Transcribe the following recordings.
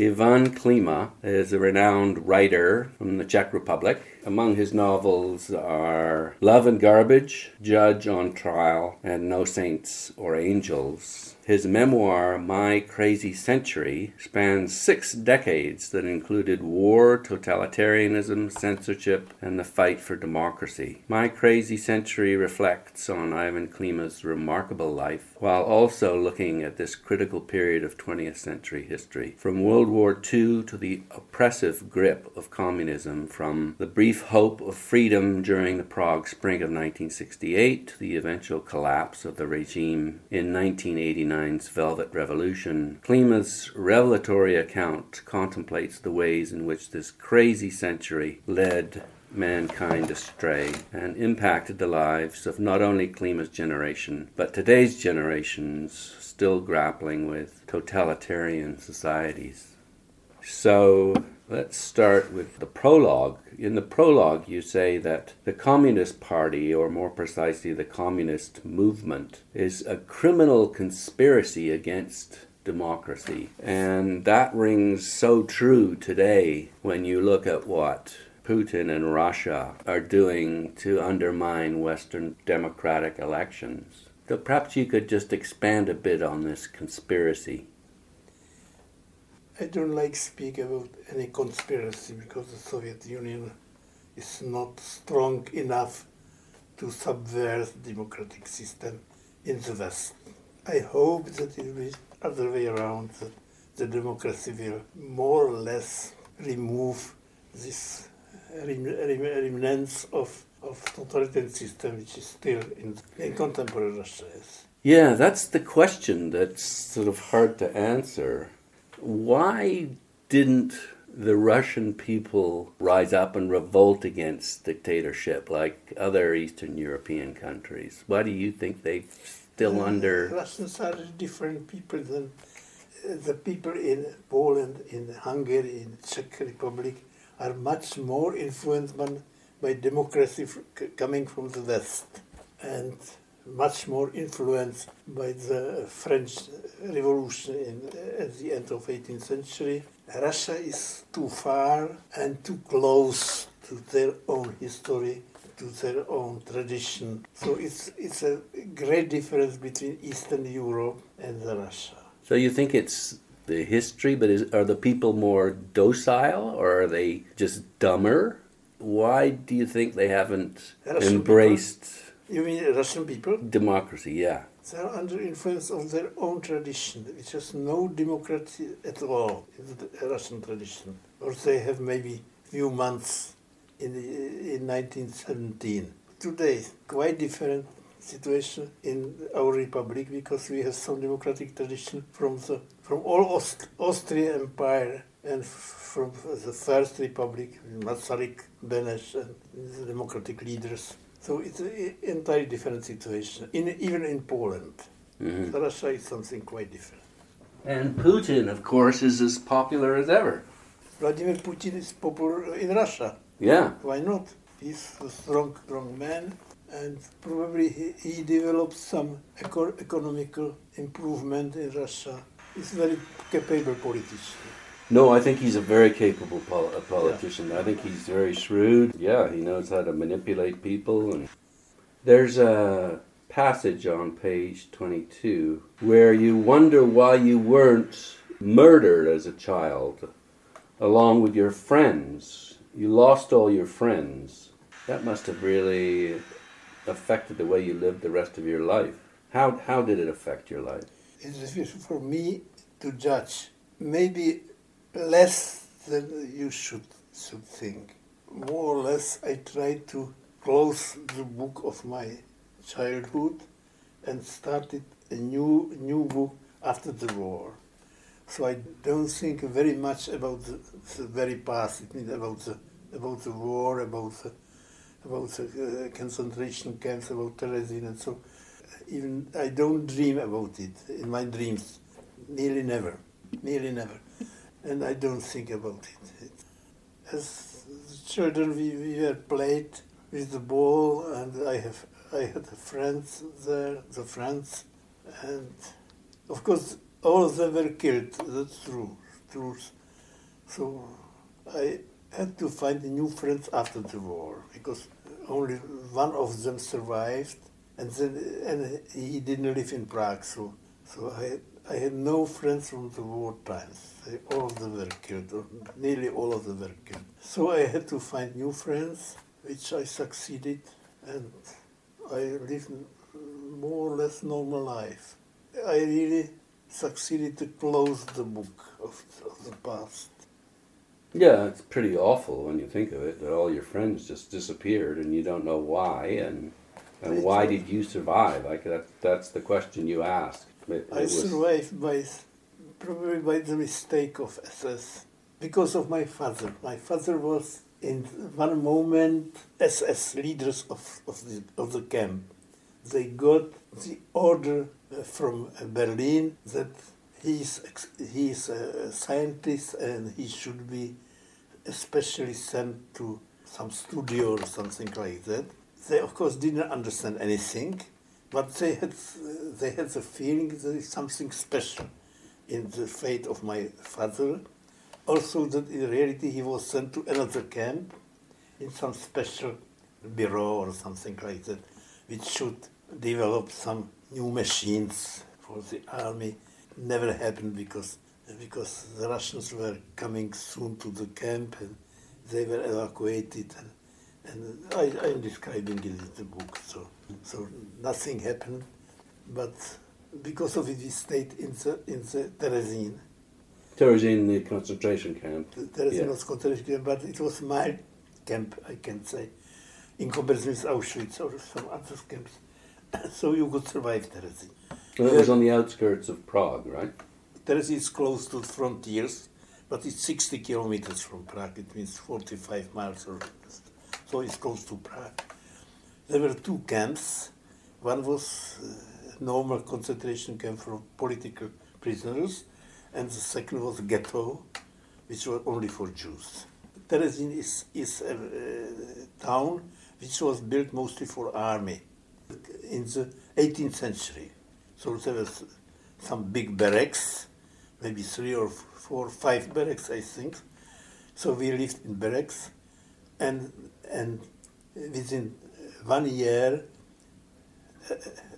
Ivan Klima is a renowned writer from the Czech Republic. Among his novels are Love and Garbage, Judge on Trial, and No Saints or Angels. His memoir, My Crazy Century, spans six decades that included war, totalitarianism, censorship, and the fight for democracy. My Crazy Century reflects on Ivan Klima's remarkable life while also looking at this critical period of 20th century history, from World War II to the oppressive grip of communism, from the brief hope of freedom during the Prague Spring of 1968 to the eventual collapse of the regime in 1989 Velvet Revolution, Klima's revelatory account contemplates the ways in which this crazy century led mankind astray and impacted the lives of not only Klima's generation, but today's generations still grappling with totalitarian societies. So, Let's start with the prologue. In the prologue, you say that the Communist Party, or more precisely, the Communist movement, is a criminal conspiracy against democracy. And that rings so true today when you look at what Putin and Russia are doing to undermine Western democratic elections. So perhaps you could just expand a bit on this conspiracy. I don't like speak about any conspiracy because the Soviet Union is not strong enough to subvert democratic system in the West. I hope that it will be other way around, that the democracy will more or less remove this remnants of, of totalitarian system which is still in, in contemporary Russia. Yeah, that's the question that's sort of hard to answer why didn't the Russian people rise up and revolt against dictatorship like other Eastern European countries? Why do you think they still uh, under? Russians are different people than uh, the people in Poland, in Hungary, in Czech Republic are much more influenced by, by democracy coming from the West. And much more influenced by the French Revolution in, at the end of 18th century. Russia is too far and too close to their own history, to their own tradition. So it's, it's a great difference between Eastern Europe and Russia. So you think it's the history, but is, are the people more docile or are they just dumber? Why do you think they haven't Russian embraced? People? You mean Russian people? Democracy, yeah. They are under influence of their own tradition, which has no democracy at all in the Russian tradition. Or they have maybe few months in, in 1917. Today, quite different situation in our republic because we have some democratic tradition from the from all Aust- Austrian Empire and from the First Republic, Masaryk, Beneš, and the democratic leaders. So it's an entirely different situation, in, even in Poland. Mm-hmm. Russia is something quite different. And Putin, of course, is as popular as ever. Vladimir Putin is popular in Russia. Yeah. Why not? He's a strong, strong man, and probably he, he developed some eco- economical improvement in Russia. He's a very capable politician. No, I think he's a very capable pol- politician. Yeah. I think he's very shrewd. Yeah, he knows how to manipulate people. And there's a passage on page 22 where you wonder why you weren't murdered as a child along with your friends. You lost all your friends. That must have really affected the way you lived the rest of your life. How, how did it affect your life? It's difficult for me to judge. Maybe less than you should, should think. More or less, I tried to close the book of my childhood and started a new, new book after the war. So I don't think very much about the, the very past. It means about the about the war, about the about the uh, concentration camps, about Terezin, and so. Even I don't dream about it in my dreams. Nearly never. Nearly never and I don't think about it. As children, we, we were played with the ball, and I have I had friends there, the friends, and of course all of them were killed. That's true, true. So I had to find new friends after the war because only one of them survived, and then and he didn't live in Prague. So so I I had no friends from the war times. They, all of them were killed, or nearly all of them were killed. So I had to find new friends, which I succeeded, and I lived more or less normal life. I really succeeded to close the book of, of the past. Yeah, it's pretty awful when you think of it that all your friends just disappeared and you don't know why and and why did you survive? Like that that's the question you ask. It, I was- survived by probably by the mistake of SS because of my father. My father was in one moment SS leaders of, of the of the camp. They got the order uh, from uh, Berlin that he's he's a scientist and he should be especially sent to some studio or something like that. They of course didn't understand anything, but they had they had the feeling there is something special in the fate of my father. Also, that in reality he was sent to another camp in some special bureau or something like that, which should develop some new machines for the army. Never happened because because the Russians were coming soon to the camp and they were evacuated and, and I, I'm describing it in the book. So so nothing happened, but because of it we stayed in the in the Terezin. Terezin, the concentration camp. The Terezin Yeah. was concentration camp, but it was my camp, I can say, in comparison with Auschwitz or some other camps. so you could survive Terezin. Well, it was on the outskirts of Prague, right? Terezin is close to the frontiers, but it's 60 kilometers from Prague. It means 45 miles or so it's close to Prague. There were two camps. One was uh, normal concentration camp for political prisoners, and the second was ghetto, which was only for Jews. Terezin is, is a uh, town which was built mostly for army in the 18th century. So there was some big barracks, maybe three or four, five barracks, I think. So we lived in barracks, and and within one year,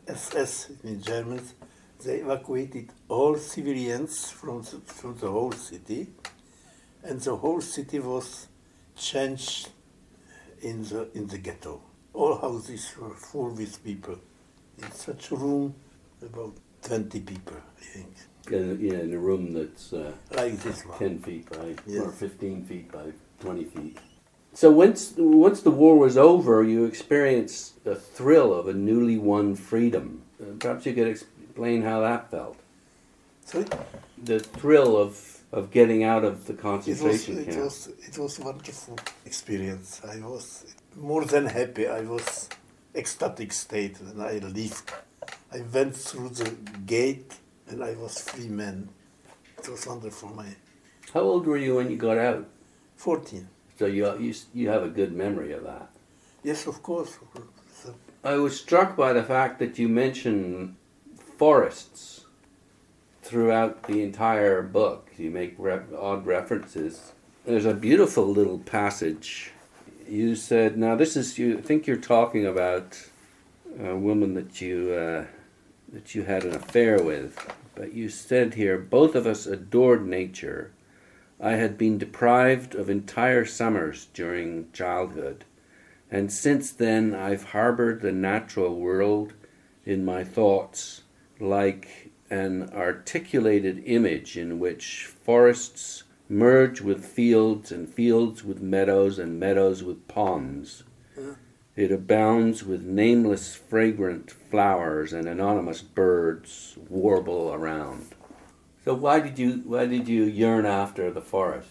SS in Germans, they evacuated all civilians from the, from the whole city, and the whole city was changed in the in the ghetto. All houses were full with people. In such a room, about 20 people, I think, In, yeah, in a room that's uh, like this one. 10 feet by, Yes. or 15 feet by 20 feet. So once, once the war was over, you experienced the thrill of a newly won freedom. Uh, perhaps you could explain how that felt. So The thrill of, of getting out of the it was, concentration it was, it was a wonderful experience. I was more than happy. I was ecstatic state when I left. I went through the gate and I was free man. It was wonderful. My How old were you when you got out? 14. So you, you, you have a good memory of that. Yes, of course. I was struck by the fact that you mention forests throughout the entire book. You make re- odd references. There's a beautiful little passage. You said, "Now this is you. I think you're talking about a woman that you uh, that you had an affair with." But you said here, "Both of us adored nature. I had been deprived of entire summers during childhood." And since then, I've harbored the natural world in my thoughts like an articulated image in which forests merge with fields and fields with meadows and meadows with ponds. Yeah. It abounds with nameless fragrant flowers and anonymous birds warble around. So why did you why did you yearn after the forest?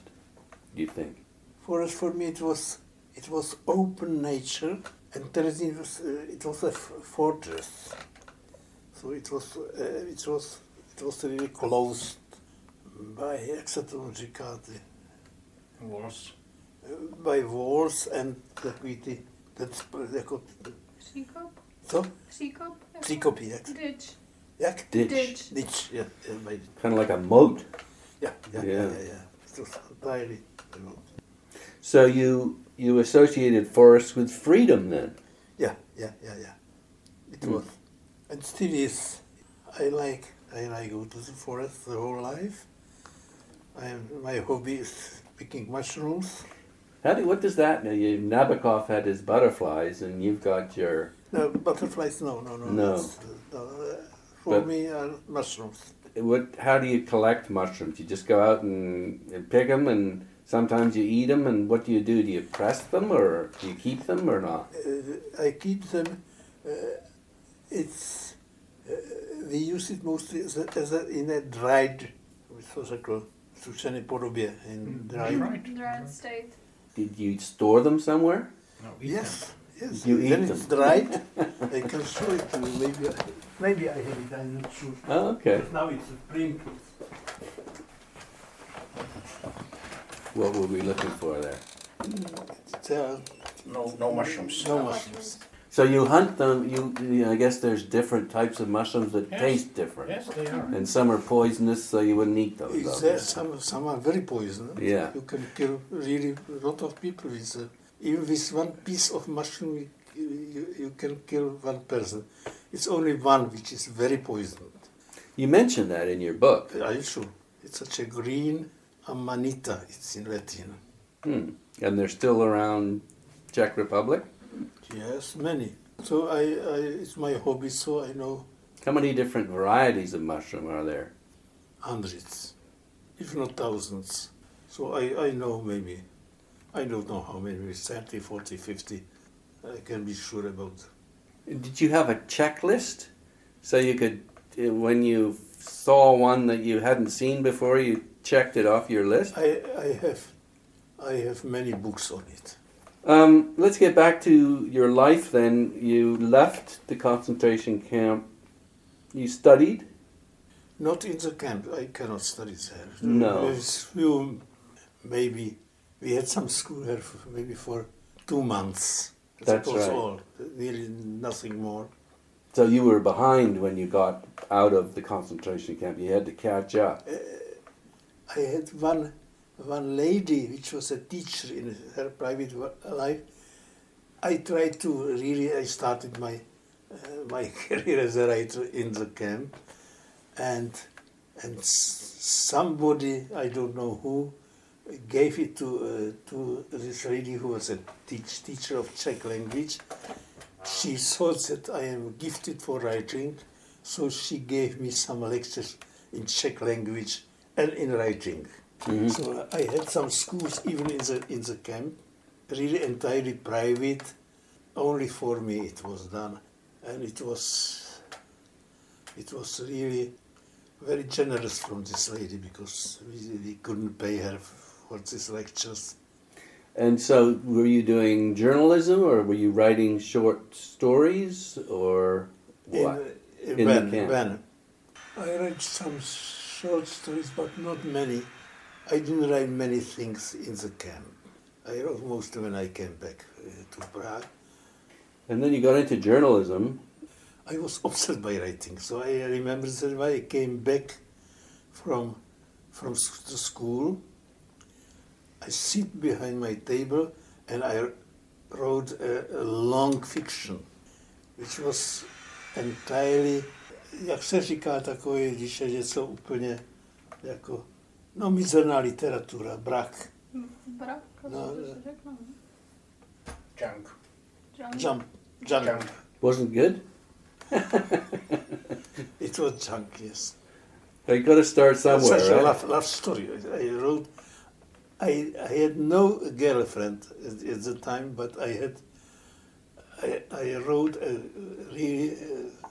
Do you think? for us, for me, it was it was open nature, and Terezin was uh, it was a f- fortress. So it was uh, it was it was really closed by jak se to Walls. uh, by walls and takový ty ten sp- jako Příkop? co? Příkop? Jako Příkopy, jak? Ditch. Jak? Ditch. Ditch. Ditch, yeah, yeah, by, Kind of like a moat. yeah, yeah, Yeah. yeah, yeah, yeah. Entirely. So you you associated forests with freedom then. Yeah, yeah, yeah, yeah. It Hmm. was, and still is. I like. I like go to the forest the whole life. I my hobby is picking mushrooms. How do what does that mean? You, Nabokov had his butterflies, and you've got your. No butterflies. No, no, no. No. that's, uh, no, uh, for But- me, are mushrooms. What? How do you collect mushrooms? You just go out and, and pick them, and sometimes you eat them. And what do you do? Do you press them, or do you keep them, or not? Uh, I keep them. Uh, it's uh, we use it mostly as a, as a, in a dried, co řekl, v sušené podobě, in dried. Right. Dried state. Did you store them somewhere? No, eat Yes, yes. You eat then them. it's dried. I can show it to you. Maybe, I, maybe I have it. I'm not sure. Oh, okay. But now it's a print. What were we looking for there? There are them. No, no mushrooms. no mushrooms. So you hunt them. You, you I guess there's different types of mushrooms that Yes. taste different, Yes, they are. and some are poisonous, so you wouldn't eat those. Is obviously. there some some are very poisonous. Yeah. You can kill really a lot of people with uh, even with one piece of mushroom. You, you, you can kill one person. It's only one which is very poisoned. You mentioned that in your book. Are you sure? It's such a green amanita. It's in Latin. Hmm. And they're still around Czech Republic. Yes, many. So I, I it's my hobby. So I know How many different varieties of mushroom are there? hundreds, if not thousands. So I, I know maybe, I don't know how many, maybe 30, 40, 50. I can be sure about. Did you have a checklist so you could, uh, when you saw one that you hadn't seen before, you checked it off your list? I, I have, I have many books on it. Um, let's get back to your life then. You left the concentration camp. You studied. Not in the camp. I cannot study there. No. There's few, maybe we had some school here for, maybe for two months. That's that was right. all. Really nothing more. So you were behind when you got out of the concentration camp. You had to catch up. I had one one lady which was a teacher in her private life. I tried to really. I started my uh, my career as a writer in the camp, and and somebody I don't know who gave it to uh, to this lady who was a teach, teacher of Czech language. She thought that I am gifted for writing, so she gave me some lectures in Czech language and in writing. So I had some schools even in the in the camp, really entirely private. Only for me it was done, and it was it was really very generous from this lady because we, we couldn't pay her for these lectures. And so, were you doing journalism, or were you writing short stories, or what? In, In the when, camp. when I read some short stories, but not many. I didn't write many things in the camp. I wrote most when I came back uh, to Prague. And then you got into journalism. I was obsessed by writing, so I remember that when I came back from from the school, I sit behind my table and I wrote a, a long fiction, which was entirely, jak se říká takový, když je něco úplně jako, no mizerná literatura, brak, Brak, No, co eh, no. se řekne? Junk. Junk. jump, junk. Junk. Wasn't good. It was junk, yes. So you got to start somewhere, Such a love, love story. I, I wrote. I, I had no girlfriend at, at the time, but I had. I, I wrote a really uh,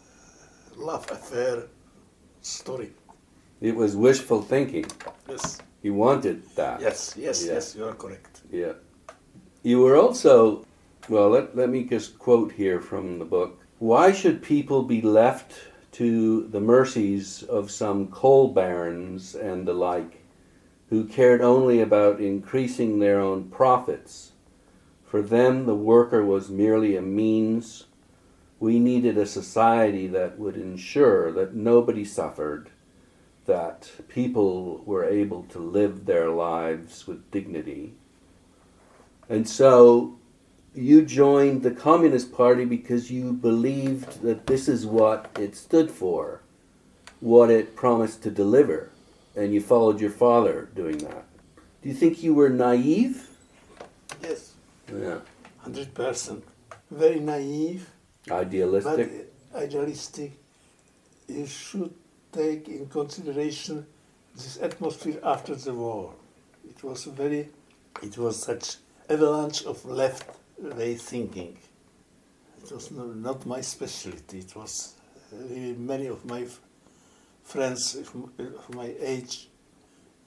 love affair story. It was wishful thinking. Yes, You wanted that. yes, yes, Yeah. yes. You are correct. Yeah. You were also, well, let, let me just quote here from the book. Why should people be left to the mercies of some coal barons and the like, who cared only about increasing their own profits? For them, the worker was merely a means. We needed a society that would ensure that nobody suffered, that people were able to live their lives with dignity. And so you joined the Communist Party because you believed that this is what it stood for, what it promised to deliver, and you followed your father doing that. Do you think you were naive? Yes, Yeah. hundred percent. Very naive, Idealistic? idealistic. You should take in consideration this atmosphere after the war. It was very, it was such avalanche of left way thinking. It was not my specialty. It was uh, really many of my friends of my age,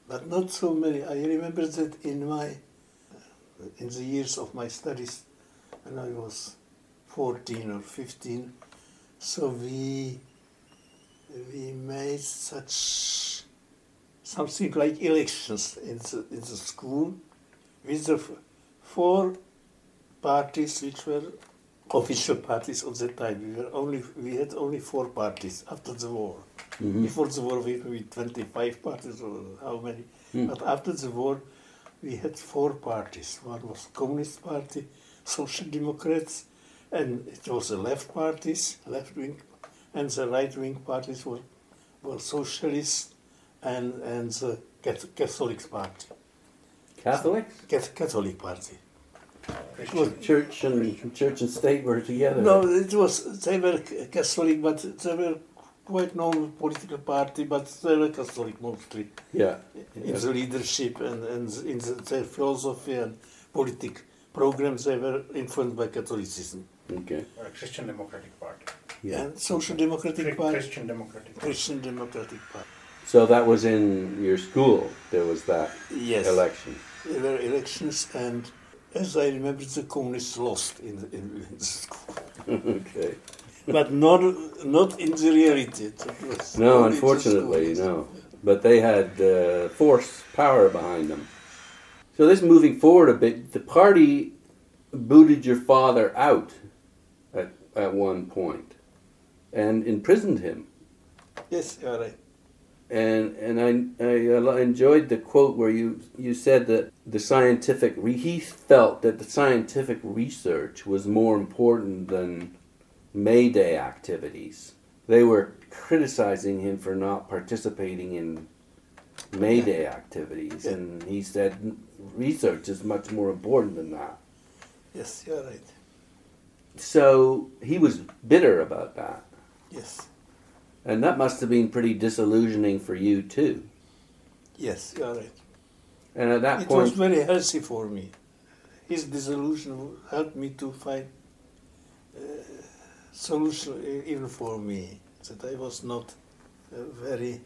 but not so many. I remember that in my in the years of my studies, when I was 14 or 15, so we we made such something like elections in the, in the school with the four parties which were official parties of the time. We were only we had only four parties after the war. Mhm. Before the war, we had 25 parties or how many. Hmm. But after the war, we had four parties. One was Communist Party, Social Democrats, and it was the left parties, left wing, and the right wing parties were, were socialists and, and the Catholic Party, Catholics? Catholic Party. Christian. Church and church and state were together. No, it was they were Catholic, but they were quite known political party, but they were Catholic mostly Yeah. in the leadership and, and in the, their philosophy and politic programs. They were influenced by Catholicism Okay. Or a Christian Democratic Party. Yeah. and Social Democratic Chri- Party, Christian Democratic Party. Christian Democratic Party. So that was in your school. There was that Yes, election. there were elections, and as I remember, the communists lost in the, in, in the school, okay. but not not in the reality. No, unfortunately, no. But they had uh, force, power behind them. So this moving forward a bit, the party booted your father out at, at one point and imprisoned him. Yes, you are right. And and I, I uh, enjoyed the quote where you, you said that the scientific re- he felt that the scientific research was more important than Mayday activities. They were criticizing him for not participating in Mayday activities, Yeah. and he said research is much more important than that. Yes, you are right. So he was bitter about that, Yes, and that must have been pretty disillusioning for you too. yes, you are right. And at that It point, was very healthy for me. His disillusion helped me to find uh, solution even for me. That I was not uh, very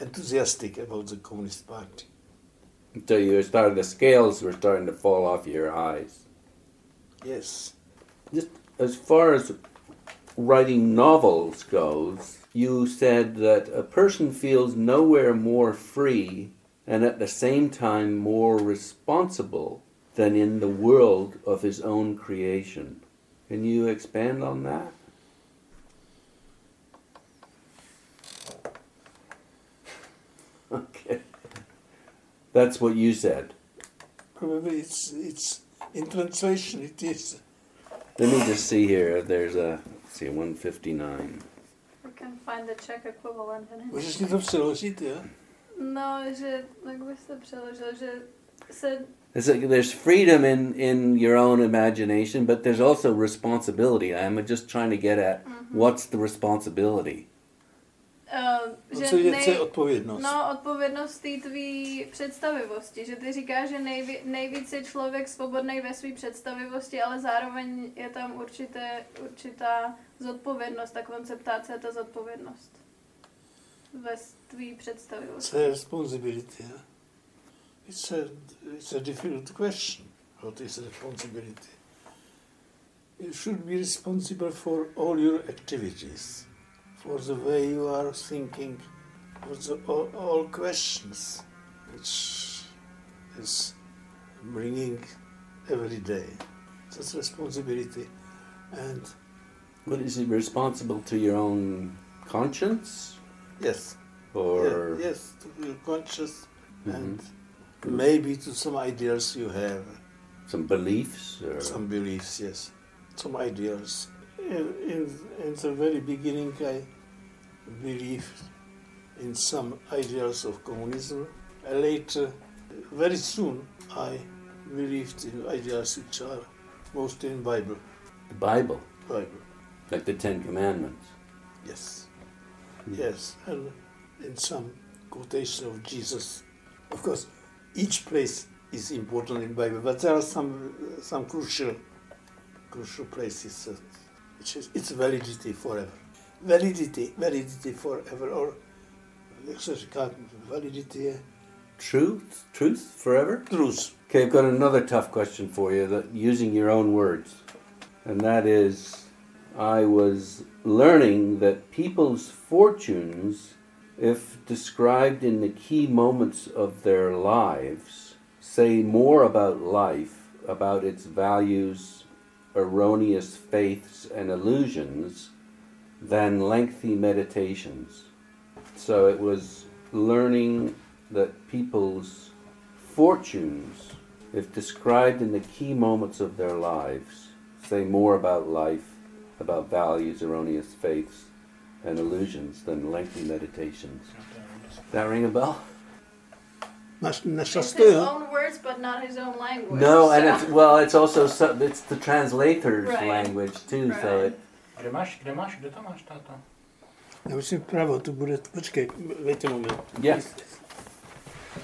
enthusiastic about the Communist Party. So you started, the scales were starting to fall off your eyes. Yes, Just as far as writing novels goes, you said that a person feels nowhere more free and at the same time more responsible than in the world of his own creation. Can you expand on that? Okay. That's what you said. probably it's it's in translation. It is Let me just see here. There's a see 159. We can find the Czech equivalent in it. můžeš mi to přeložit, jo? No, že, jak byste přeložil, že se, It's like there's freedom in, in your own imagination, but there's also responsibility. I'm just trying to get at mm-hmm. what's the responsibility. Uh, že co je, co je nej, odpovědnost? no, odpovědnost té tvý představivosti, že ty říkáš, že nejví, nejvíc je člověk svobodný ve své představivosti, ale zároveň je tam určité, určitá zodpovědnost, ta konceptace je ta zodpovědnost ve tvý představivosti. Co je responsibility? Yeah? It's a it's a difficult question. What is responsibility? You should be responsible for all your activities, for the way you are thinking, for the, all, all questions which is bringing every day. That's responsibility, and What is it responsible to your own conscience? yes, or Yeah, yes, to be conscious Mhm. and maybe to some ideals you have, some beliefs? Or some beliefs, yes, some ideals. In, in, in the very beginning, I believed in some ideals of communism. Later, very soon, I believed in ideals which are mostly in Bible. the Bible, Bible, like the Ten Commandments. yes, Hmm. yes, and in some quotation of Jesus. Of course, each place is important in Bible, but there are some some crucial crucial places uh, which is its validity forever. Validity, validity forever, or certificate validity, uh, Truth, truth forever. truth. Okay, I've got another tough question for you. That using your own words, and that is, I was learning that people's fortunes, if described in the key moments of their lives, say more about life, about its values, erroneous faiths, and illusions, than lengthy meditations. So it was learning that people's fortunes, if described in the key moments of their lives, say more about life, about values, erroneous faiths, and illusions than lengthy meditations. That ring a bell? Nasz, nasza It's his own words, but not his own language. No, and it's well, it's also it's the translator's Right. language too. So it Kde máš, kde máš, kde to máš, táto? Já myslím pravo, to bude, počkej, wait a moment. Yes.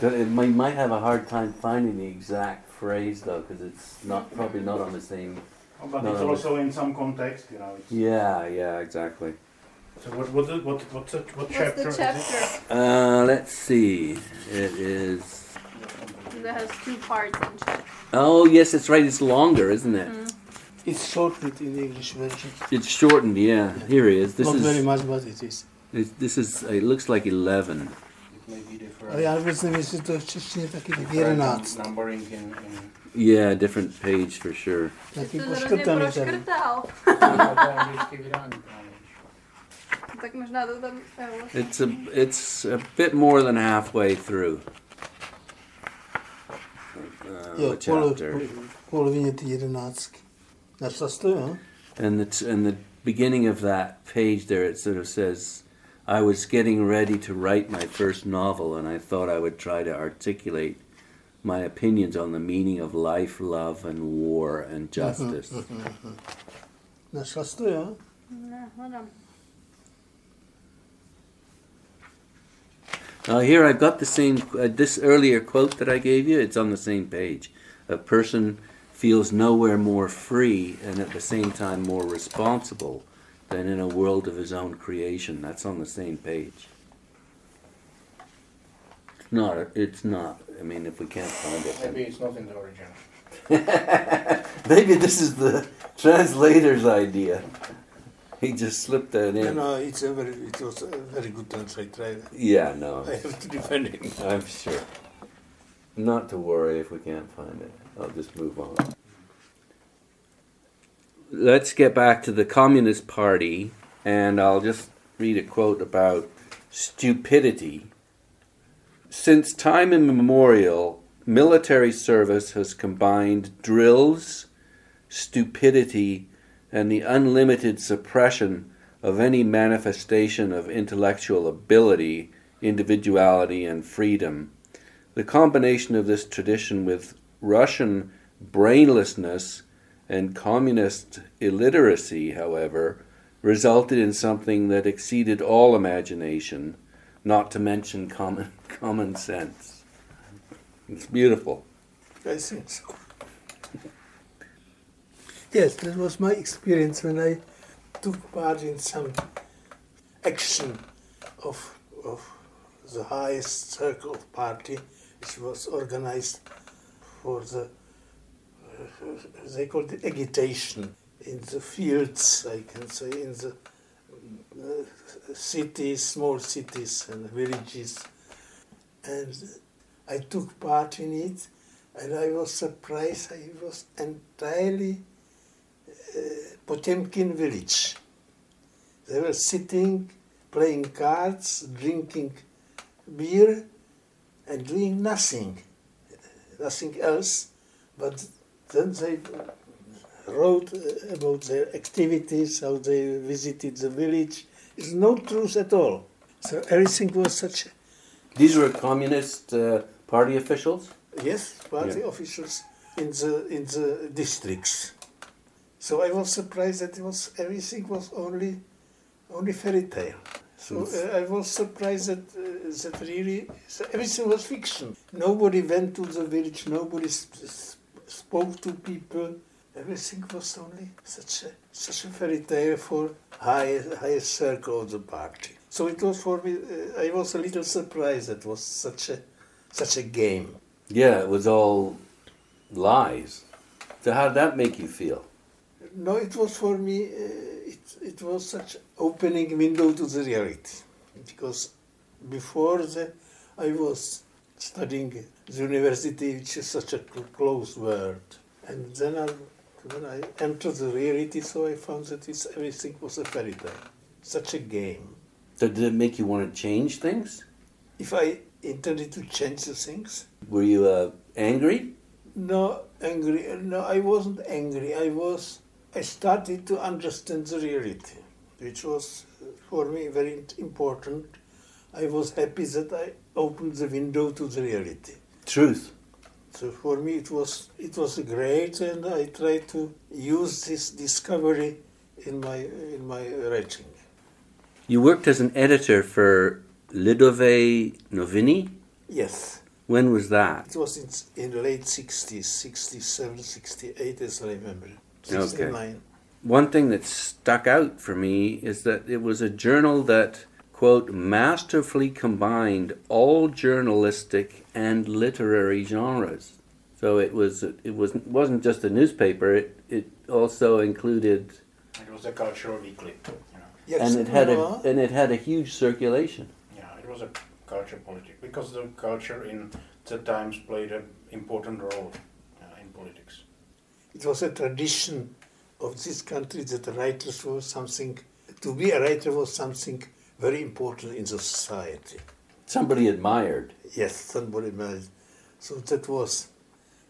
That it might, might have a hard time finding the exact phrase though, because it's not probably not on the same. Oh, but it's no, also in some context, you know. It's, Yeah, yeah, exactly. So what, what, what, what, what's it, what What's chapter the is chapter Uh, let's see. It is. it? that has two parts in chapter? Oh yes, it's right. It's longer, isn't it? Mm. It's shortened in the English version. It's shortened. Yeah. Here he is. This Not is. very much, but it is. It's, this is. It looks like eleven. It may be different. A já vůbec nevím, jestli to v češtině 11. Numbering in, in Yeah, different page for sure. Taky To hrozně poškrtaný tady. proškrtal. anglicky vydání. Tak možná to It's a. It's a bit more than halfway through. Uh, Jo, the polo, chapter. v polovině ty jedenáctky. Našla jsi to, jo? And the t- and the beginning of that page there, it sort of says, "I was getting ready to write my first novel, and I thought I would try to articulate my opinions on the meaning of life, love, and war and mm-hmm, justice." Našla jsi to, jo? Ne, hledám. Now here I've got the same. Uh, this earlier quote that I gave you, it's on the same page. A person feels nowhere more free and at the same time more responsible than in a world of his own creation. That's on the same page. It's not. It's not. I mean, if we can't find it, Maybe it's not in the original. maybe this is the translator's idea. He just slipped that No, in. no, it's a very, it was a very good translate. Yeah, no. I have to defend him. I'm sure. Not to worry if we can't find it. I'll just move on. Let's get back to the Communist Party, and I'll just read a quote about stupidity. Since time immemorial, military service has combined drills, stupidity, and the unlimited suppression of any manifestation of intellectual ability, individuality, and freedom. The combination of this tradition with Russian brainlessness and communist illiteracy, however, resulted in something that exceeded all imagination, not to mention common, common sense. It's beautiful. I think so. Yes, that was my experience when I took part in some action of, of the highest circle of party, which was organized for the, uh, they called it agitation in the fields, I can say, in the uh, cities, small cities and villages. And I took part in it, and I was surprised. I was entirely uh, Potemkin village. They were sitting, playing cards, drinking beer and doing nothing, nothing else. But then they wrote about their activities, how they visited the village. It's no truth at all. So everything was such, These were communist uh, party officials? yes, party Yeah. officials in the in the districts. So I was surprised that it was everything was only only fairy tale. So uh, I was surprised that uh, that really everything was fiction. Nobody went to the village. Nobody sp- sp- spoke to people. Everything was only such a such a fairy tale for high highest circle of the party. So it was for me. Uh, I was a little surprised. That was such a such a game. Yeah, it was all lies. So how did that make you feel? No, it was for me. It was such opening window to the reality, because before that I was studying the university, which is such a cl- closed world, and then I, when I entered the reality, so I found that it's, everything was a fairy tale, such a game. So did it make you want to change things? If I intended to change the things, Were you uh, angry? no angry. No, I wasn't angry. I was. I started to understand the reality, which was uh, for me very important. I was happy that I opened the window to the reality. Truth. So for me it was it was great, and I tried to use this discovery in my in my writing. You worked as an editor for Lidové Noviny. Yes, When was that? it was in, in the late 60s, 67, 68, as I remember. Okay. 69. One thing that stuck out for me is that it was a journal that, quote, masterfully combined all journalistic and literary genres. So it was it was wasn't just a newspaper. It it also included It was a cultural weekly, you know. Yes, and it had a and it had a huge circulation. Yeah, it was a culture politics because the culture in the times played an important role uh, in politics. It was a tradition of this country that the writers were something, to be a writer was something very important in the society. Somebody admired. Yes, somebody admired. So that was,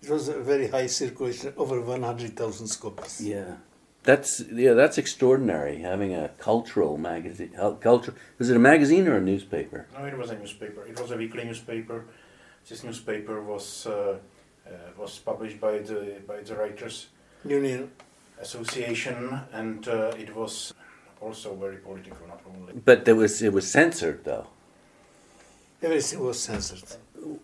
it was a very high circulation, over 100,000 copies. Yeah. That's yeah, that's extraordinary. Having a cultural magazine, uh, culture. Was it a magazine or a newspaper? No, it was a newspaper. It was a weekly newspaper. This newspaper was uh, was published by the by the Writers Union, Association, and uh, it was also very political, not only. But there was it was censored though. everything was censored.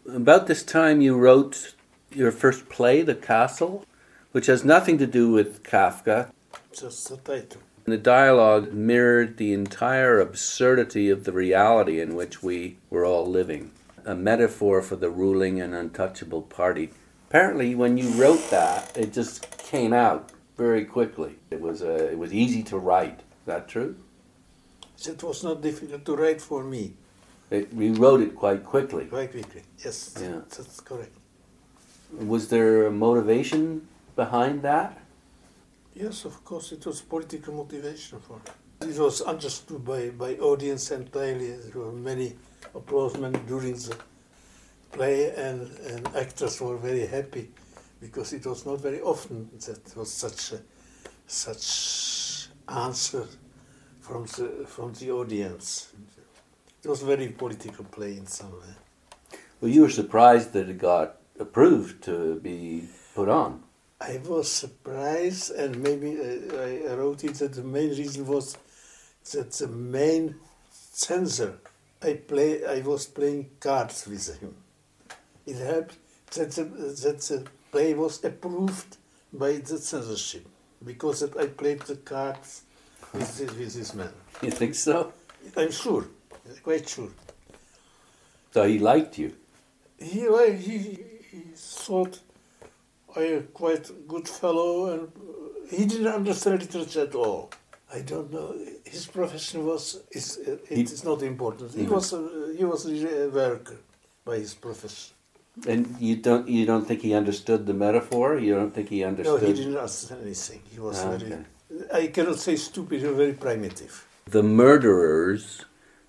About this time, you wrote your first play, The Castle, which has nothing to do with Kafka. Just the title. The dialogue mirrored the entire absurdity of the reality in which we were all living, a metaphor for the ruling and untouchable party. Apparently, when you wrote that, it just came out very quickly. It was uh, it was easy to write. Is that true? It was not difficult to write for me, It, you wrote it quite quickly. quite quickly. Yes, Yeah. that's correct. Was there a motivation behind that? Yes, of course, it was political motivation for it. It was understood by, by audience entirely. There were many applaudissements during the play, and, and actors were very happy because it was not very often that was such a, such answer from the from the audience. It was very political play in some way. Well, you were surprised that it got approved to be put on. I was surprised, and maybe uh, I wrote it that the main reason was that the main censor I play I was playing cards with him. It helped that the, that the play was approved by the censorship because that I played the cards with this, with this man. You think so? I'm sure, quite sure. So he liked you. He he, he thought I a quite good fellow, and uh, he didn't understand literature at all. I don't know. His profession was is He- it is not important. He Mhm. was a, he was really a worker by his profession. And you don't you don't think he understood the metaphor? You don't think he understood? No, he didn't understand anything. He was Ah, very. okay. I cannot say stupid. He was very primitive. the murderers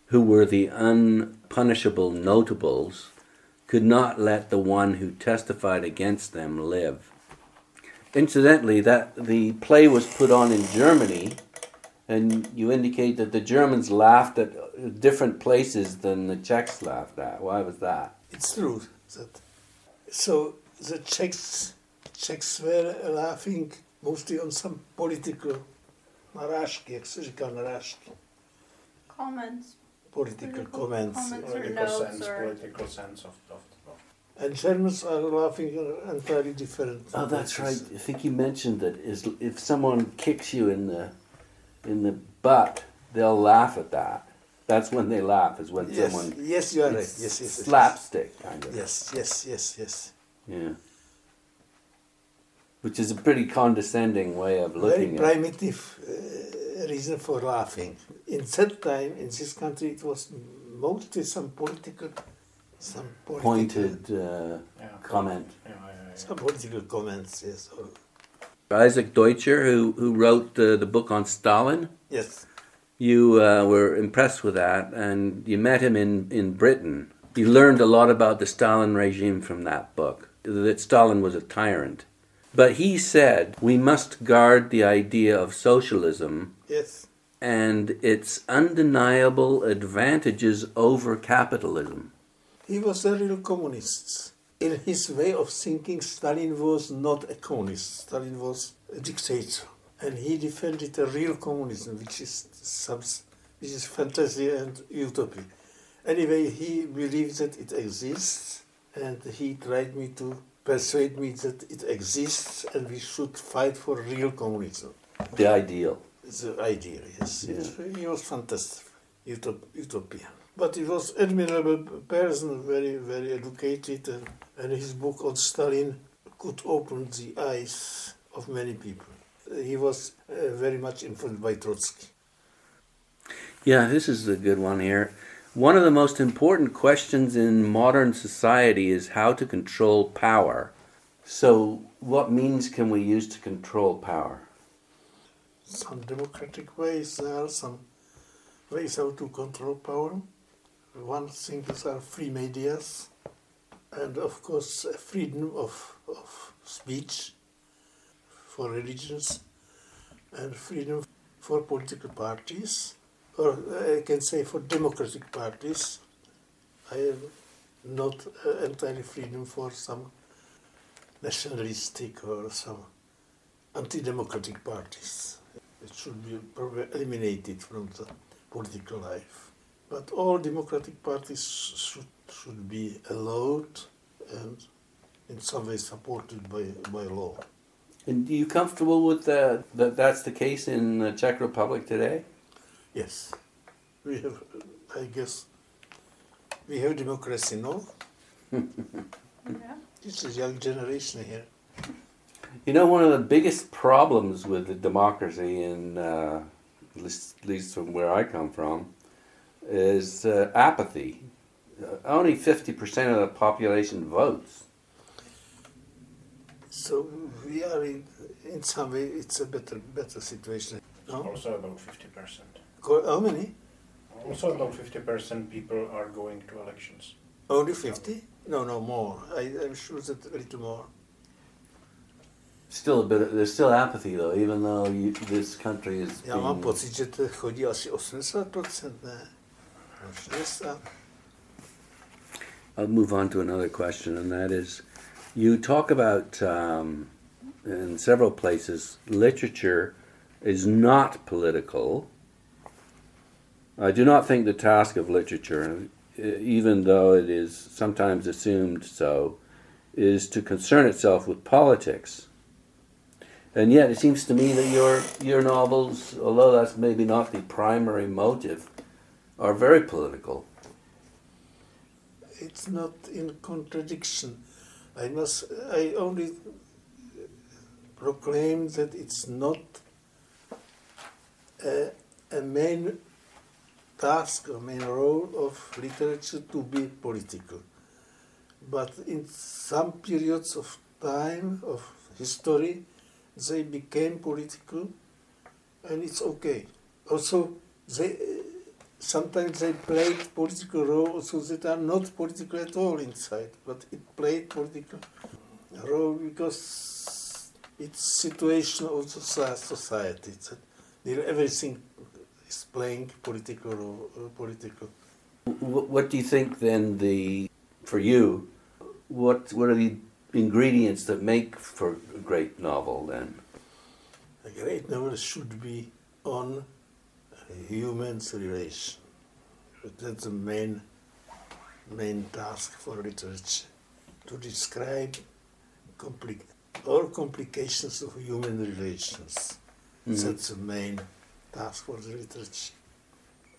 who were the unpunishable notables could not let the one who testified against them live. Incidentally, that the play was put on in Germany, and you indicate that the Germans laughed at different places than the Czechs laughed at. Why was that? It's true that. So the Czechs, Czechs were laughing mostly on some political narážky, jak se říká narážky. Comments. Political Political comments. comments. Political notes sense, or- political sense of, of, of And Germans are laughing entirely different. Oh, that's right. I think you mentioned that is if someone kicks you in the in the butt, they'll laugh at that. That's when they laugh. Is when Yes, someone yes, you are right. it's Yes, yes, yes. slapstick kind of. Yes, yes, yes, yes. Yeah. Which is a pretty condescending way of Very looking at. it. primitive uh, reason for laughing. In that time, in this country, it was mostly some political, some political, Pointed uh, yeah, comment. yeah, yeah, yeah. some political comments. Yes, or, Isaac Deutscher, who who wrote uh, the book on Stalin, yes. You uh, were impressed with that, and you met him in in Britain. You learned a lot about the Stalin regime from that book. That Stalin was a tyrant, but he said we must guard the idea of socialism Yes, and its undeniable advantages over capitalism. he was a real communist. In his way of thinking, Stalin was not a communist. Stalin was a dictator, and he defended a real communism, which is some, which is fantasy and utopia. Anyway, he believed that it exists, and he tried me to persuade me that it exists, and we should fight for real communism. The ideal. The ideal, yes. Yeah. It- He was fantastic, utop, utopian. But he was admirable person, very, very educated, and, and his book on Stalin could open the eyes of many people. He was uh, very much influenced by Trotsky. Yeah, this is a good one here. One of the most important questions in modern society is how to control power. So, what means can we use to control power? Some democratic ways, there are some ways how to control power. One thing is our free medias, and of course, freedom of, of speech for religions, and freedom for political parties, or uh, I can say for democratic parties. I have not uh, entirely freedom for some nationalistic or some anti-democratic parties. It should be probably eliminated from the political life. But all democratic parties should, should be allowed and in some way supported by, by law. And are you comfortable with the, that that's the case in the Czech Republic today? Yes, we have, I guess, we have democracy now. Yeah. This is young generation here. You know, one of the biggest problems with the democracy, in uh, at least, at least from where I come from, is uh, apathy. Uh, only 50% of the population votes. So we are in, in some way, it's a better, better situation. No? Also about 50%. Co- How many? Also about 50% people are going to elections. Only 50? No, no, more. I, I'm sure that a little more. Still a bit. Of, there's still apathy though, even though you, this country is. Já mám being- pocit, že to chodí asi 80%, ne? 60. I'll move on to another question, and that is, you talk about um, in several places literature is not political. I do not think the task of literature, even though it is sometimes assumed so, is to concern itself with politics. And yet, it seems to me that your your novels, although that's maybe not the primary motive, are very political. It's not in contradiction. I must, I only proclaim that it's not a, a main task or main role of literature to be political. But in some periods of time, of history, they became political and it's okay. Also, they, sometimes they played political roles so that are not political at all inside, but it played political role because it's situation of the society. It's everything is playing political uh, political. What do you think then? The for you, what what are the ingredients that make for a great novel then? A great novel should be on human's relation. That's the main main task for literature to describe compli- all complications of human relations. Mm-hmm. That's the main task for the literature.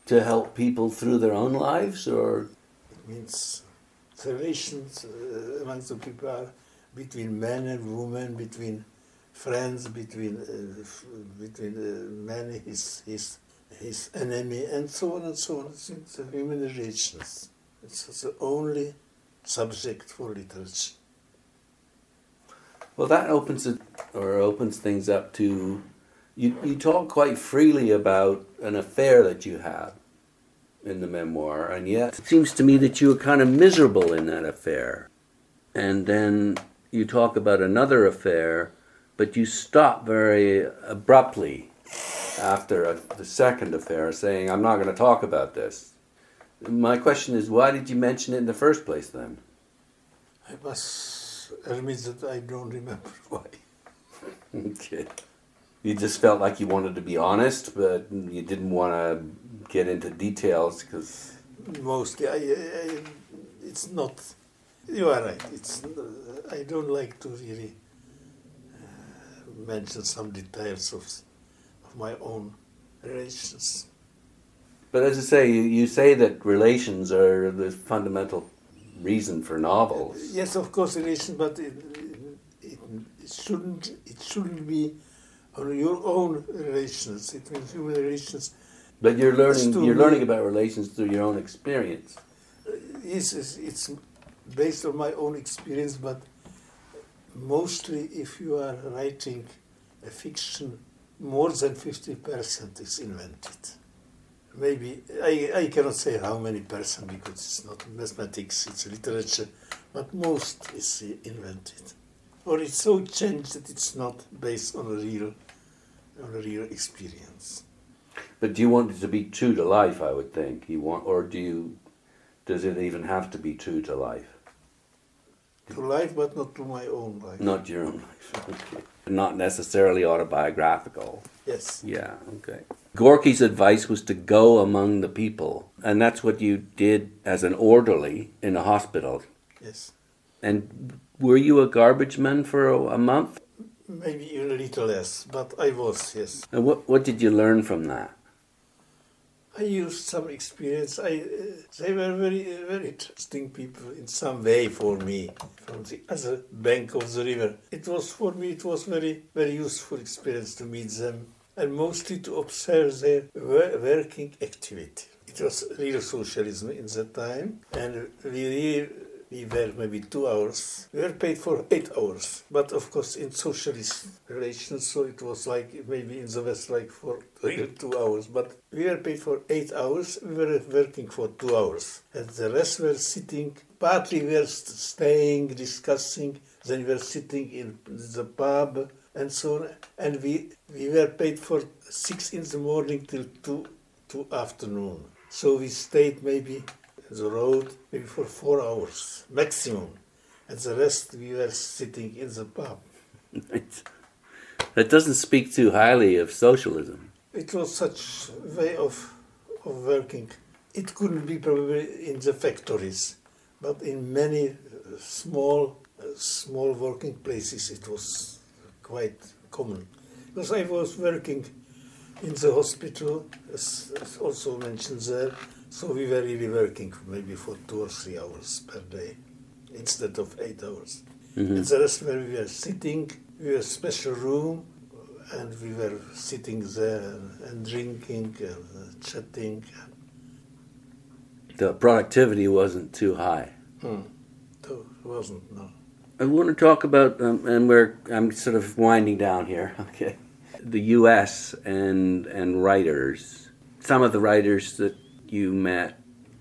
To help people through their own lives, or it means the relations uh, among the people are between men and women, between friends, between uh, between uh, man his his his enemy, and so on and so on. It's the human relations. It's the only subject for literature. Well, that opens it or opens things up to you. You talk quite freely about an affair that you had in the memoir, and yet it seems to me that you were kind of miserable in that affair. And then you talk about another affair, but you stop very abruptly after a, the second affair, saying, I'm not going to talk about this. My question is, why did you mention it in the first place then? I must admit that I don't remember why. okay. You just felt like you wanted to be honest, but you didn't want to get into details because. Mostly, I, I, it's not. You are right. It's. I don't like to really uh, mention some details of my own relations. But as I say, you, you say that relations are the fundamental reason for novels. Yes, of course, relations, but it, it, it shouldn't it shouldn't be on your own relations. It means human relations. But you're learning you're learning about relations through your own experience. Uh, yes, it's, it's based on my own experience, but mostly if you are writing a fiction more than 50% is invented. Maybe, I, I cannot say how many percent because it's not mathematics, it's literature, but most is invented. Or it's so changed that it's not based on a real, a real experience. But do you want it to be true to life, I would think? You want, or do you, does it even have to be true to life? To life, but not to my own life. Not your own life, okay not necessarily autobiographical. Yes. Yeah, okay. Gorky's advice was to go among the people, and that's what you did as an orderly in a hospital. Yes. And were you a garbage man for a, a month? Maybe even a little less, but I was, yes. And what, what did you learn from that? I used some experience. I, uh, they were very, very interesting people in some way for me from the other bank of the river. It was for me, it was very, very useful experience to meet them and mostly to observe their working activity. It was real socialism in that time, and we really we were maybe two hours. We were paid for eight hours. But of course, in socialist relations, so it was like maybe in the West, like for two hours. But we were paid for eight hours. We were working for two hours. And the rest were sitting, partly we were staying, discussing, then we were sitting in the pub and so on. And we, we were paid for six in the morning till two, two afternoon. So we stayed maybe the road maybe for four hours maximum, and the rest we were sitting in the pub. that doesn't speak too highly of socialism. It was such way of of working. It couldn't be probably in the factories, but in many uh, small uh, small working places it was quite common. Because I was working in the hospital, as, as also mentioned there, so we were really working maybe for two or three hours per day instead of eight hours. Mm-hmm. And the rest where we were sitting, we were a special room, and we were sitting there and drinking and chatting. The productivity wasn't too high. Hmm. it wasn't, no. I want to talk about, um, and we're I'm sort of winding down here. Okay, the U.S. and and writers. Some of the writers that you met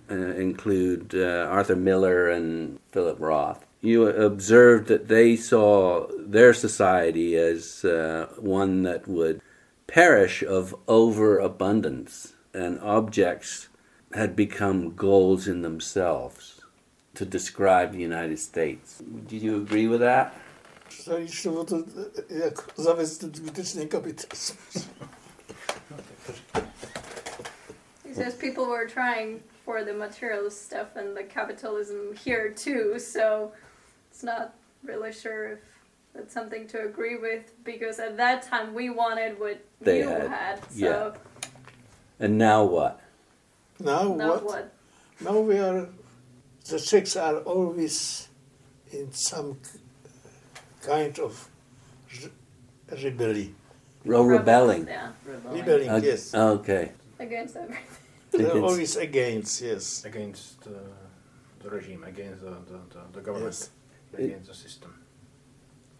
uh, include uh, Arthur Miller and Philip Roth. You observed that they saw their society as uh, one that would perish of overabundance, and objects had become goals in themselves to describe the United States. Did you agree with that? To. He says people were trying for the materialist stuff and the capitalism here too, so it's not really sure if that's something to agree with because at that time we wanted what They you had, had. so yeah. And now what? Now now what? what? Now we are, the Czechs are always in some kind of re- rebellion. Oh, rebelling. Yeah, rebelling. Rebelling, Uh, yes. Okay. Against everything. They're always against, yes. against uh, the regime, against the, the, the, the government, Yes. against the system.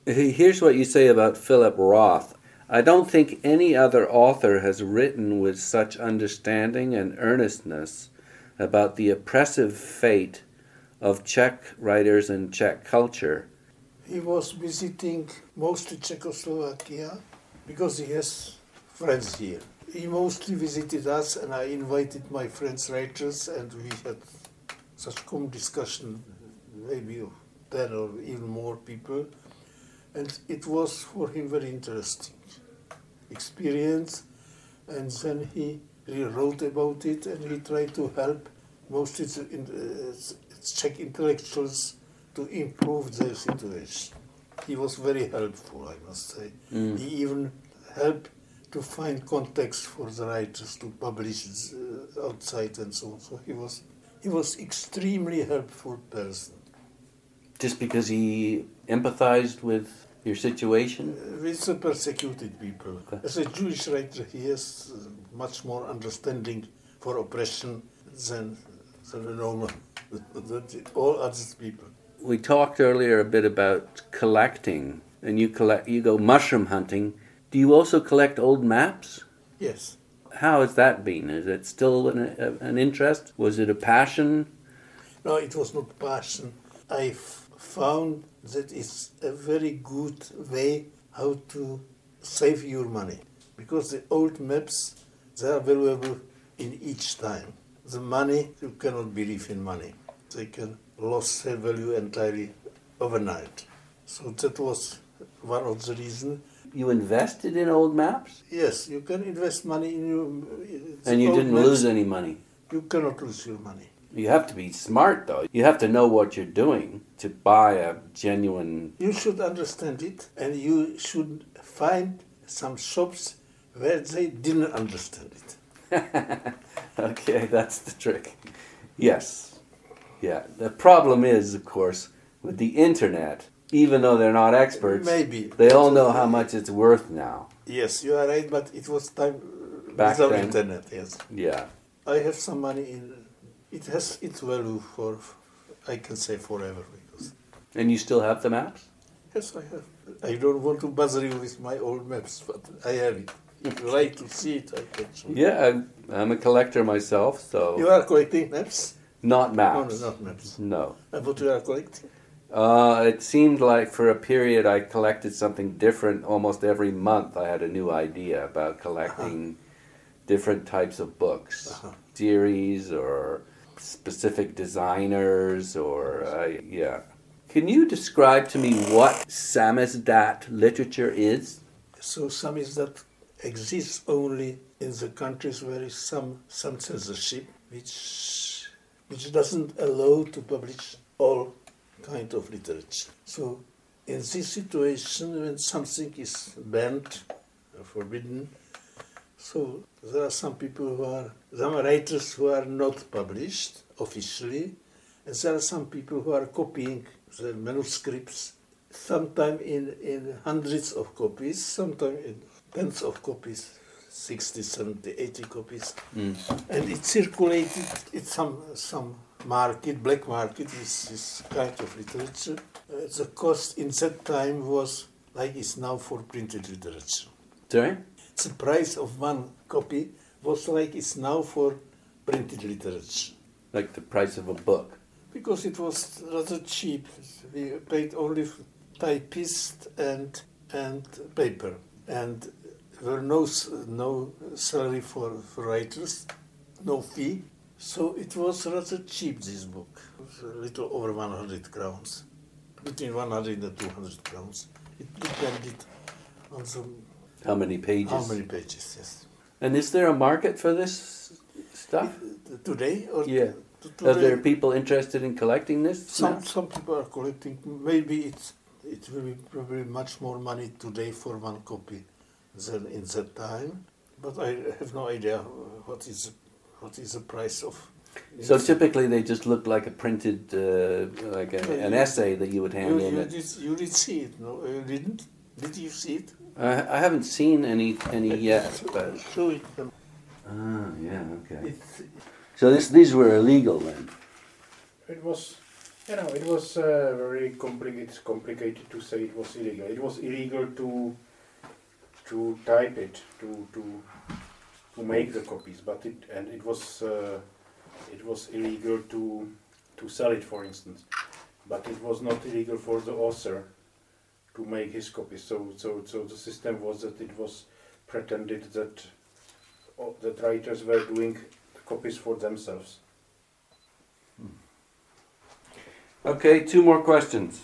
Here's what you say about Philip Roth. I don't think any other author has written with such understanding and earnestness about the oppressive fate of Czech writers and Czech culture. He was visiting mostly Czechoslovakia because he has friends here. He mostly visited us, and I invited my friends writers, and we had such common discussion, maybe of 10 or even more people. And it was for him very interesting experience. And then he rewrote about it, and he tried to help uh, Czech intellectuals to improve their situation. He was very helpful, I must say. Mm. He even helped to find context for the writers to publish uh, outside and so on. So he was he was extremely helpful person. Just because he empathized with your situation? Uh, with the persecuted people. Okay. As a Jewish writer, he has uh, much more understanding for oppression than, than the normal, than all other people. We talked earlier a bit about collecting, and you collect. You go mushroom hunting. Do you also collect old maps? Yes. How has that been? Is it still an, an interest? Was it a passion? No, it was not passion. I f- found that it's a very good way how to save your money because the old maps they are valuable in each time. The money you cannot believe in money; they can lose their value entirely overnight. So that was one of the reasons. You invested in old maps, Yes, you can invest money in your. Uh, and you didn't maps. lose any money. You cannot lose your money. You have to be smart, though. You have to know what you're doing to buy a genuine. You should understand it, and you should find some shops where they didn't understand it. okay, that's the trick. Yes. Yeah. The problem is, of course, with the internet, even though they're not experts, Maybe they all know how much it's worth now. Yes, you are right, but it was time Back without then. internet. Yes, Yeah. I have some money in. It has its value for, I can say forever because. And you still have the maps? Yes, I have. I don't want to bother you with my old maps, but I have it. If you like to see it, I can show you. Yeah, I'm, I'm a collector myself, so You are collecting maps? not maps. no, not maps. No. What you are collecting? Uh, it seemed like for a period I collected something different almost every month. I had a new idea about collecting different types of books, Uh-huh. series or specific designers, or uh, yeah. Can you describe to me what samizdat literature is? So samizdat exists only in the countries where is some some censorship, which which doesn't allow to publish all kind of literature. So in this situation, when something is banned, or forbidden, so there are some people who are some writers who are not published officially, and there are some people who are copying the manuscripts, sometimes in, in hundreds of copies, sometimes in tens of copies, 60, 70, 80 copies. Mm. And it circulated in some, some market, black market, is, this kind of literature. Uh, the cost in that time was like it's now for printed literature Sorry? the price of one copy was like it's now for printed literature. Like the price of a book. Because it was rather cheap. We paid only for typist and and paper, and there were no no salary for, for writers, no fee. So it was rather cheap. This book, it was a little over 100 crowns, between 100 and 200 crowns. It depended on some How many pages? how many pages. Yes. And is there a market for this stuff? Today or Yeah. t- Are there people interested in collecting this? Some now? some people are collecting. Maybe it's it will be probably much more money today for one copy than in that time. But I have no idea what is what is the price of. So typically they just look like a printed, uh, like a, an essay that you would you, hand in. you it. did you did see it? No, you didn't. Did you see it? I, I haven't seen any any yet, but Show it. ah, yeah, okay. It's, So this these were illegal then. It was, you know, it was uh, very complicated. It's complicated to say it was illegal. It was illegal to to type it, to to to make the copies, but it and it was uh, it was illegal to to sell it, for instance. But it was not illegal for the author to make his copies. So so so the system was that it was pretended that uh, that writers were doing copies for themselves. Okay, two more questions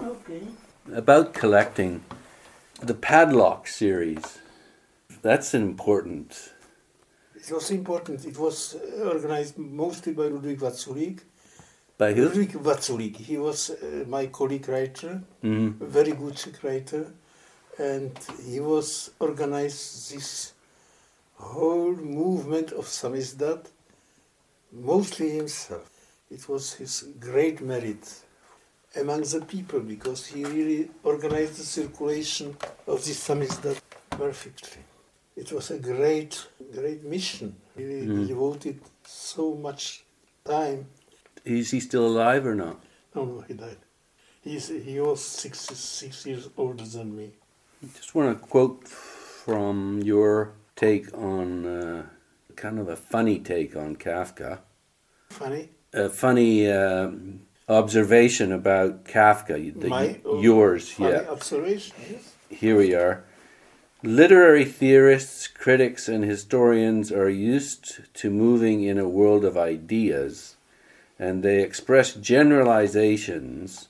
okay. about collecting. The Padlock series. That's an important. It was important. It was uh, organized mostly by Ludvík Vaculík. By who? Ludvík Vaculík. He was uh, my colleague writer. Mm. a very good writer, and he was organized this whole movement of samizdat mostly himself. It was his great merit among the people because he really organized the circulation of this samizdat perfectly. It was a great, great mission. He Mm. devoted so much time. Is he still alive or not? No, no, he died. He's, he was six, six years older than me. I Just want to quote from your take on uh, kind of a funny take on Kafka. Funny. A funny um, observation about Kafka. The, My yours, Funny yeah. observation, yes. Here we are. Literary theorists, critics, and historians are used to moving in a world of ideas, and they express generalizations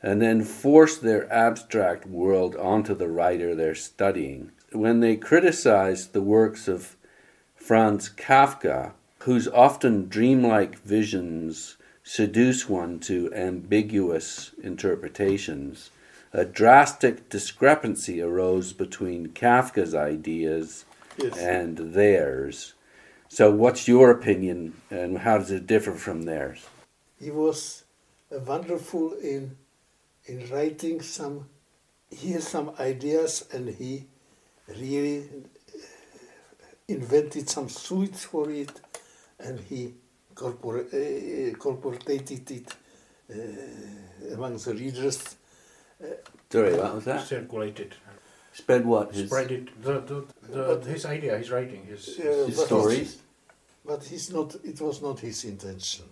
and then force their abstract world onto the writer they're studying. When they criticize the works of Franz Kafka, whose often dreamlike visions seduce one to ambiguous interpretations, a drastic discrepancy arose between Kafka's ideas Yes. and theirs. So, what's your opinion, and how does it differ from theirs? He was uh, wonderful in in writing some. He has some ideas, and he really uh, invented some suites for it, and he corpora- uh, incorporated it uh, among the readers. Sorry, what was that? circulated, Spread what? His, spread it. The, the, the, his idea, his writing, his, Yeah, his but- stories? But he's not. It was not his intention.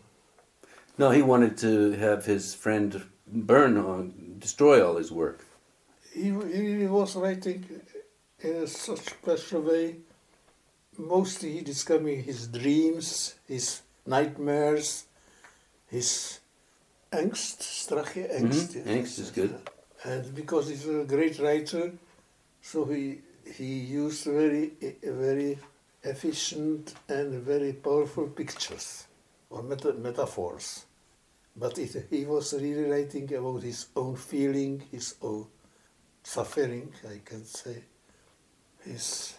No, he wanted to have his friend burn or destroy all his work. He, he was writing in such special way. Mostly he describing his dreams, his nightmares, his angst, strache, angst. Mhm, angst is good. And because he's a great writer, so he he used very eh, very efficient and very powerful pictures or meta- metaphors. But it, he was really writing about his own feeling, his own suffering, I can say, his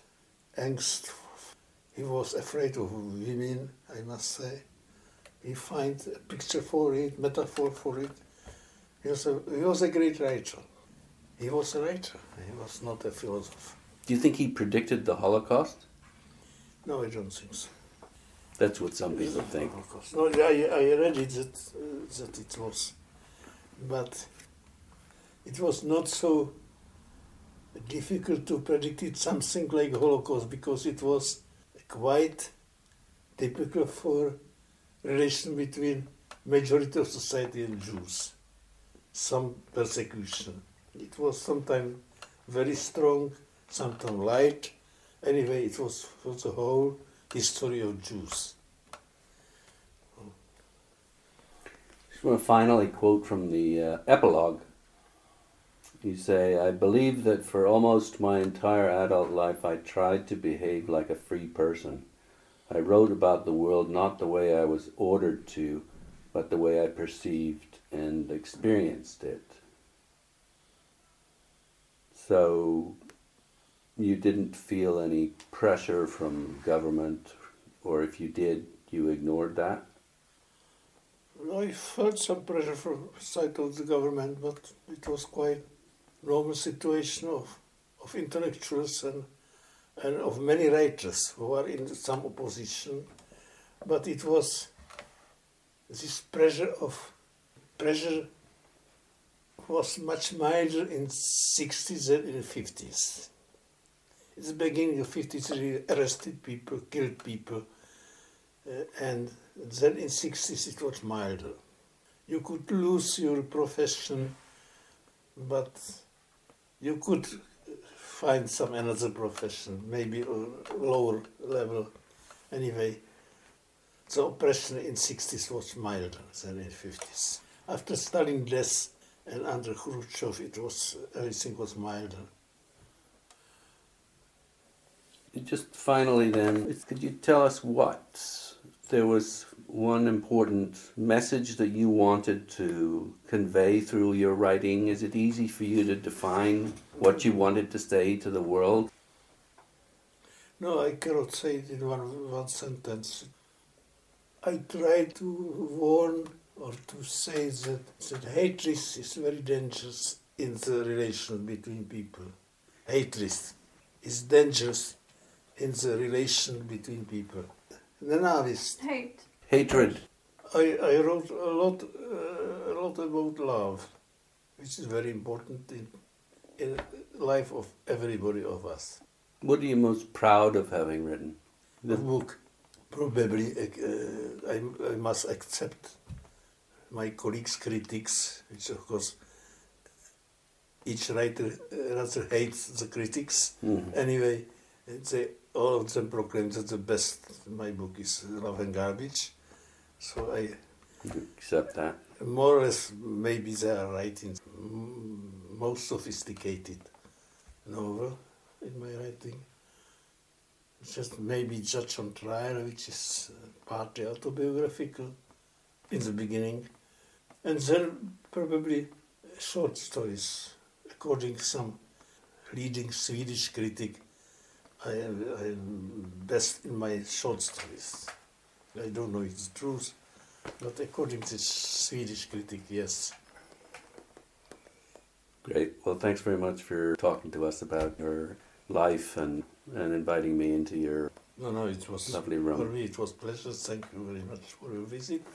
angst. He was afraid of women, I must say. He find a picture for it, metaphor for it. He was a, he was a great writer. He was a writer. He was not a philosopher. Do you think he predicted the Holocaust? No, I don't think so. That's what some people think. Holocaust. No, I, I read it that, uh, that it was, but it was not so difficult to predict it something like Holocaust because it was quite typical for relation between majority of society and Jews. Some persecution. It was sometimes very strong, sometimes light. Anyway, it was for the whole history of Jews. just want to finally quote from the uh, epilogue. You say, I believe that for almost my entire adult life I tried to behave like a free person. I wrote about the world not the way I was ordered to, but the way I perceived and experienced it. So you didn't feel any pressure from government, or if you did, you ignored that? I felt some pressure from side of the government, but it was quite normal situation of, of intellectuals and, and of many writers who are in some opposition. But it was this pressure of pressure was much milder in 60s than in 50s. In the beginning of 50s, they arrested people, killed people, uh, and then in 60s it was milder. You could lose your profession, but you could find some another profession, maybe a lower level. Anyway, the oppression in 60s was milder than in 50s. After Stalin death and under Khrushchev, it was everything was milder. Just finally, then, could you tell us what there was one important message that you wanted to convey through your writing? Is it easy for you to define what you wanted to say to the world? No, I cannot say it in one, one sentence. I try to warn or to say that, that hatred is very dangerous in the relation between people. Hatred is dangerous in the relation between people. Nenávist. Hate. Hatred. I, I wrote a lot, uh, a lot about love, which is very important in, in life of everybody of us. What are you most proud of having written? The book, probably, uh, I, I must accept my colleagues' critics, which of course each writer rather hates the critics. Mhm. Anyway, they all of them proclaim that the best my book is Love and Garbage. So I You accept that. more or less maybe they are right in mm, most sophisticated novel in my writing. Just maybe Judge on Trial, which is uh, partly autobiographical in the beginning, and then probably short stories. According to some leading Swedish critic, I am, I am best in my short stories. I don't know if it's true, but according to Swedish critic, yes. Great. Well, thanks very much for talking to us about your life and, and inviting me into your No, no, it was lovely room. for me. It was pleasure. Thank you very much for your visit.